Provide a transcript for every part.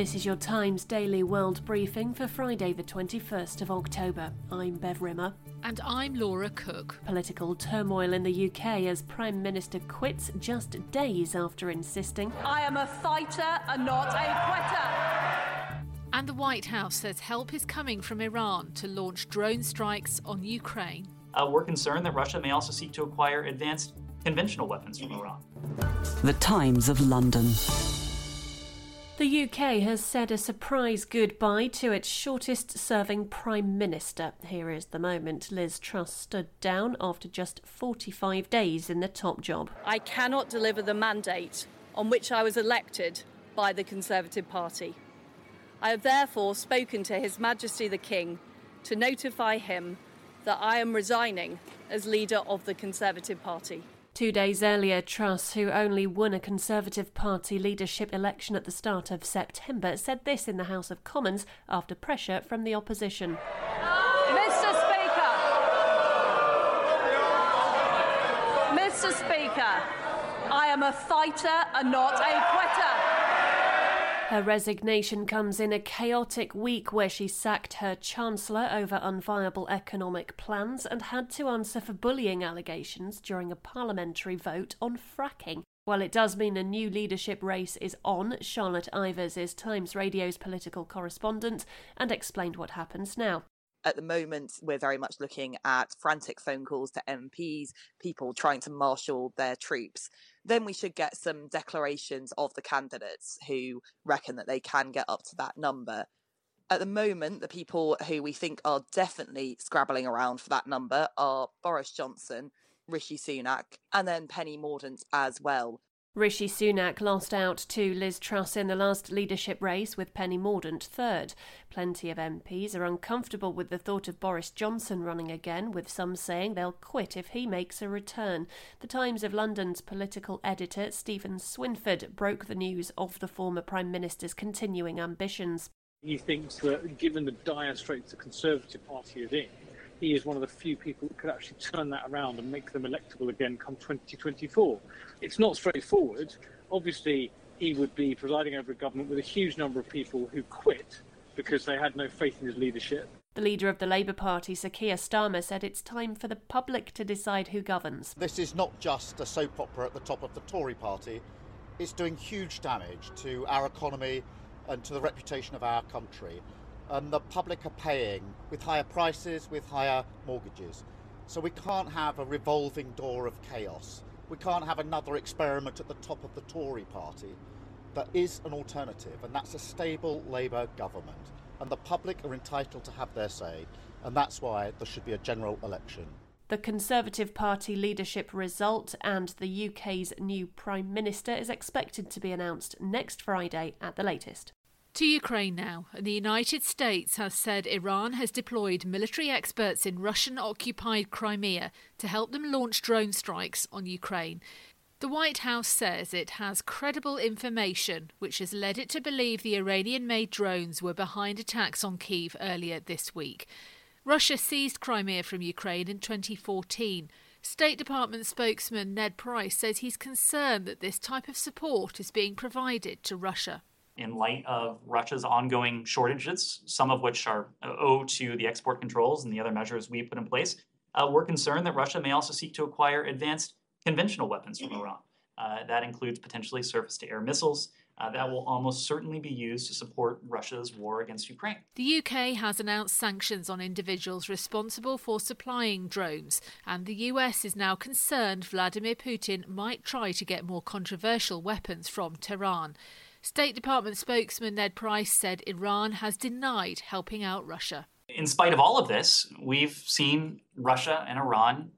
This is your Times Daily World Briefing for Friday, the 21st of October. I'm Bev Rimmer. And I'm Laura Cook. Political turmoil in the UK as Prime Minister quits just days after insisting, I am a fighter and not a quitter. And the White House says help is coming from Iran to launch drone strikes on Ukraine. Uh, we're concerned that Russia may also seek to acquire advanced conventional weapons from Iran. The Times of London. The UK has said a surprise goodbye to its shortest serving Prime Minister. Here is the moment Liz Truss stood down after just 45 days in the top job. I cannot deliver the mandate on which I was elected by the Conservative Party. I have therefore spoken to His Majesty the King to notify him that I am resigning as leader of the Conservative Party. Two days earlier, Truss, who only won a Conservative Party leadership election at the start of September, said this in the House of Commons after pressure from the opposition. Mr. Speaker, Mr. Speaker, I am a fighter and not a quitter. Her resignation comes in a chaotic week where she sacked her Chancellor over unviable economic plans and had to answer for bullying allegations during a parliamentary vote on fracking. While it does mean a new leadership race is on, Charlotte Ivers is Times Radio's political correspondent and explained what happens now. At the moment, we're very much looking at frantic phone calls to MPs, people trying to marshal their troops. Then we should get some declarations of the candidates who reckon that they can get up to that number. At the moment, the people who we think are definitely scrabbling around for that number are Boris Johnson, Rishi Sunak, and then Penny Mordaunt as well. Rishi Sunak lost out to Liz Truss in the last leadership race with Penny Mordaunt third. Plenty of MPs are uncomfortable with the thought of Boris Johnson running again, with some saying they'll quit if he makes a return. The Times of London's political editor Steven Swinford broke the news of the former Prime Minister's continuing ambitions. He thinks that given the dire straits the Conservative Party is in, he is one of the few people that could actually turn that around and make them electable again come 2024. It's not straightforward. Obviously, he would be presiding over a government with a huge number of people who quit because they had no faith in his leadership. The leader of the Labour Party, Sir Keir Starmer, said it's time for the public to decide who governs. This is not just a soap opera at the top of the Tory party, it's doing huge damage to our economy and to the reputation of our country and the public are paying with higher prices, with higher mortgages. So we can't have a revolving door of chaos. We can't have another experiment at the top of the Tory party. There is an alternative, and that's a stable Labour government. And the public are entitled to have their say, and that's why there should be a general election. The Conservative Party leadership result and the UK's new Prime Minister is expected to be announced next Friday at the latest. To Ukraine now. And the United States has said Iran has deployed military experts in Russian occupied Crimea to help them launch drone strikes on Ukraine. The White House says it has credible information which has led it to believe the Iranian made drones were behind attacks on Kiev earlier this week. Russia seized Crimea from Ukraine in 2014. State Department spokesman Ned Price says he's concerned that this type of support is being provided to Russia in light of Russia's ongoing shortages, some of which are owed to the export controls and the other measures we put in place, uh, we're concerned that Russia may also seek to acquire advanced conventional weapons from Iran. Uh, that includes potentially surface to air missiles. Uh, that will almost certainly be used to support Russia's war against Ukraine. The UK has announced sanctions on individuals responsible for supplying drones, and the US is now concerned Vladimir Putin might try to get more controversial weapons from Tehran. State Department spokesman Ned Price said Iran has denied helping out Russia. In spite of all of this, we've seen Russia and Iran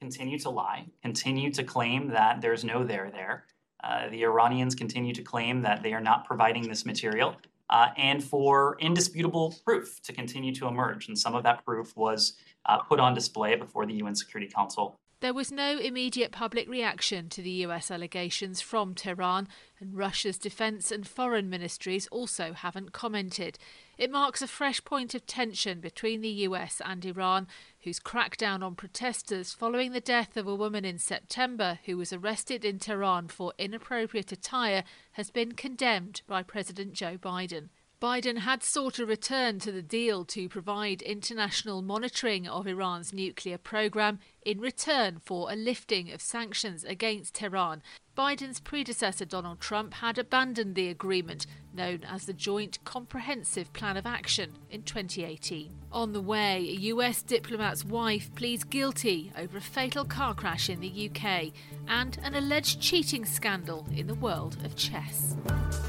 continue to lie, continue to claim that there's no there there. Uh, the Iranians continue to claim that they are not providing this material, uh, and for indisputable proof to continue to emerge. And some of that proof was uh, put on display before the UN Security Council there was no immediate public reaction to the US allegations from Tehran, and Russia's defence and foreign ministries also haven't commented. It marks a fresh point of tension between the US and Iran, whose crackdown on protesters following the death of a woman in September who was arrested in Tehran for inappropriate attire has been condemned by President Joe Biden. Biden had sought a return to the deal to provide international monitoring of Iran's nuclear program in return for a lifting of sanctions against Tehran. Biden's predecessor Donald Trump had abandoned the agreement, known as the Joint Comprehensive Plan of Action, in 2018. On the way, a US diplomat's wife pleads guilty over a fatal car crash in the UK and an alleged cheating scandal in the world of chess.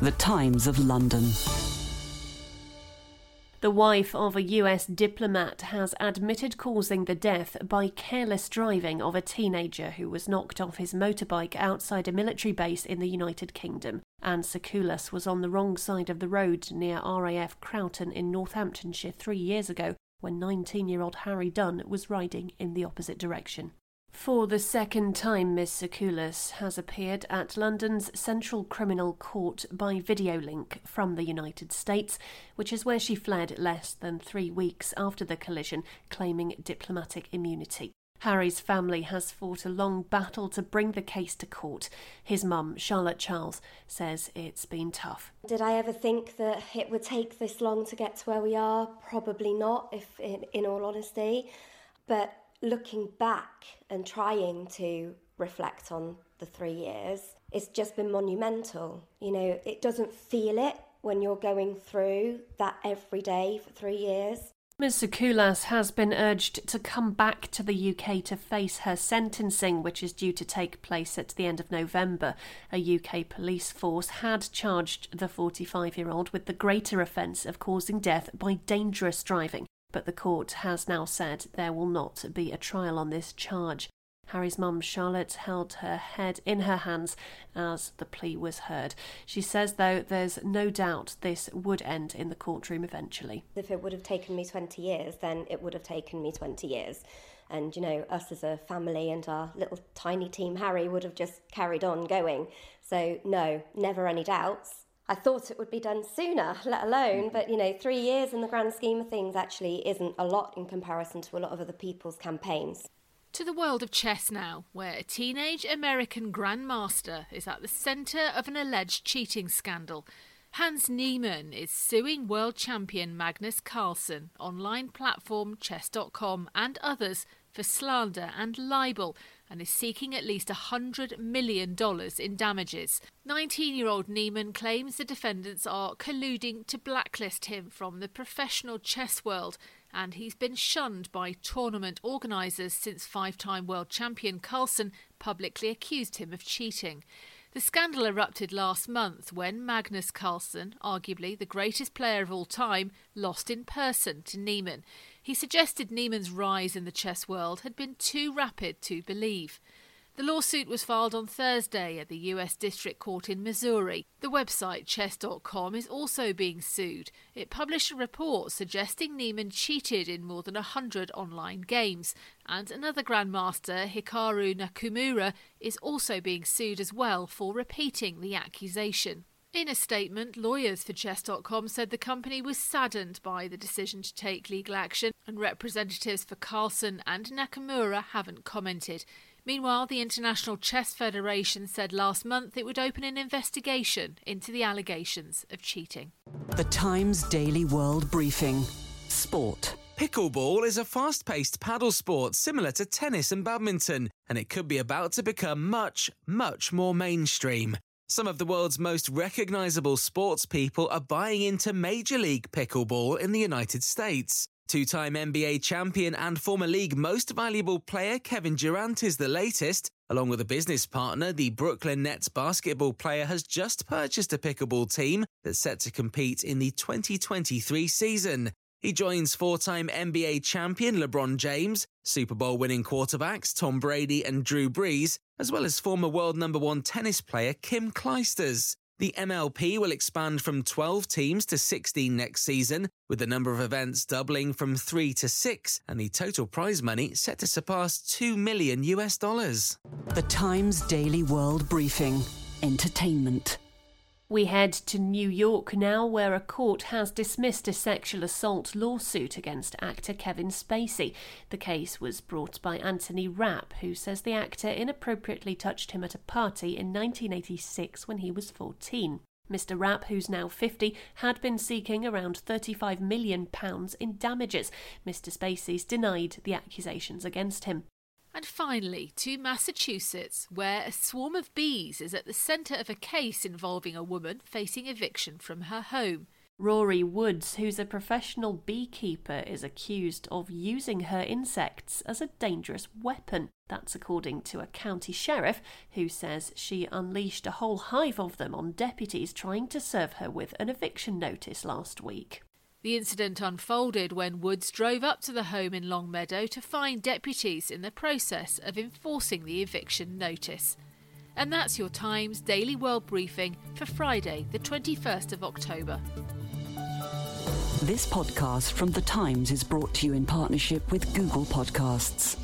The Times of London. The wife of a US diplomat has admitted causing the death by careless driving of a teenager who was knocked off his motorbike outside a military base in the United Kingdom. Anne Sacoolas was on the wrong side of the road near RAF Croughton in Northamptonshire three years ago when 19 year old Harry Dunn was riding in the opposite direction. For the second time, Ms. Sacoolas has appeared at London's Central Criminal Court by video link from the United States, which is where she fled less than three weeks after the collision, claiming diplomatic immunity. Harry's family has fought a long battle to bring the case to court. His mum, Charlotte Charles, says it's been tough. Did I ever think that it would take this long to get to where we are? Probably not, if in, in all honesty. But looking back and trying to reflect on the three years, it's just been monumental. You know, it doesn't feel it when you're going through that every day for three years. Ms. Sacoolas has been urged to come back to the UK to face her sentencing, which is due to take place at the end of November. A UK police force had charged the 45 year old with the greater offence of causing death by dangerous driving. But the court has now said there will not be a trial on this charge. Harry's mum, Charlotte, held her head in her hands as the plea was heard. She says, though, there's no doubt this would end in the courtroom eventually. If it would have taken me 20 years, then it would have taken me 20 years. And, you know, us as a family and our little tiny team, Harry, would have just carried on going. So, no, never any doubts. I thought it would be done sooner, let alone, mm-hmm. but you know, three years in the grand scheme of things actually isn't a lot in comparison to a lot of other people's campaigns. To the world of chess now, where a teenage American grandmaster is at the centre of an alleged cheating scandal. Hans Niemann is suing world champion Magnus Carlsen, online platform chess.com, and others for slander and libel and is seeking at least $100 million in damages. 19 year old Niemann claims the defendants are colluding to blacklist him from the professional chess world, and he's been shunned by tournament organisers since five time world champion Carlsen publicly accused him of cheating. The scandal erupted last month when Magnus Carlsen, arguably the greatest player of all time, lost in person to Niemann. He suggested Niemann's rise in the chess world had been too rapid to believe. The lawsuit was filed on Thursday at the US District Court in Missouri. The website chess.com is also being sued. It published a report suggesting Niemann cheated in more than a hundred online games, and another grandmaster, Hikaru Nakamura, is also being sued as well for repeating the accusation. In a statement, lawyers for Chess.com said the company was saddened by the decision to take legal action, and representatives for Carlsen and Nakamura haven't commented. Meanwhile, the International Chess Federation said last month it would open an investigation into the allegations of cheating. The Times Daily World Briefing Sport. Pickleball is a fast paced paddle sport similar to tennis and badminton, and it could be about to become much, much more mainstream. Some of the world's most recognizable sports people are buying into Major League Pickleball in the United States. Two time NBA champion and former league most valuable player Kevin Durant is the latest. Along with a business partner, the Brooklyn Nets basketball player has just purchased a pickleball team that's set to compete in the 2023 season. He joins four time NBA champion LeBron James, Super Bowl winning quarterbacks Tom Brady and Drew Brees, as well as former world number one tennis player Kim Clijsters. The MLP will expand from 12 teams to 16 next season, with the number of events doubling from 3 to 6 and the total prize money set to surpass 2 million US dollars. The Times Daily World Briefing Entertainment. We head to New York now, where a court has dismissed a sexual assault lawsuit against actor Kevin Spacey. The case was brought by Anthony Rapp, who says the actor inappropriately touched him at a party in 1986 when he was 14. Mr. Rapp, who's now 50, had been seeking around £35 million in damages. Mr. Spacey's denied the accusations against him. And finally, to Massachusetts, where a swarm of bees is at the centre of a case involving a woman facing eviction from her home. Rorie Woods, who's a professional beekeeper, is accused of using her insects as a dangerous weapon. That's according to a county sheriff who says she unleashed a whole hive of them on deputies trying to serve her with an eviction notice last week. The incident unfolded when Woods drove up to the home in Longmeadow to find deputies in the process of enforcing the eviction notice. And that's your Times Daily World Briefing for Friday, the 21st of October. This podcast from The Times is brought to you in partnership with Google Podcasts.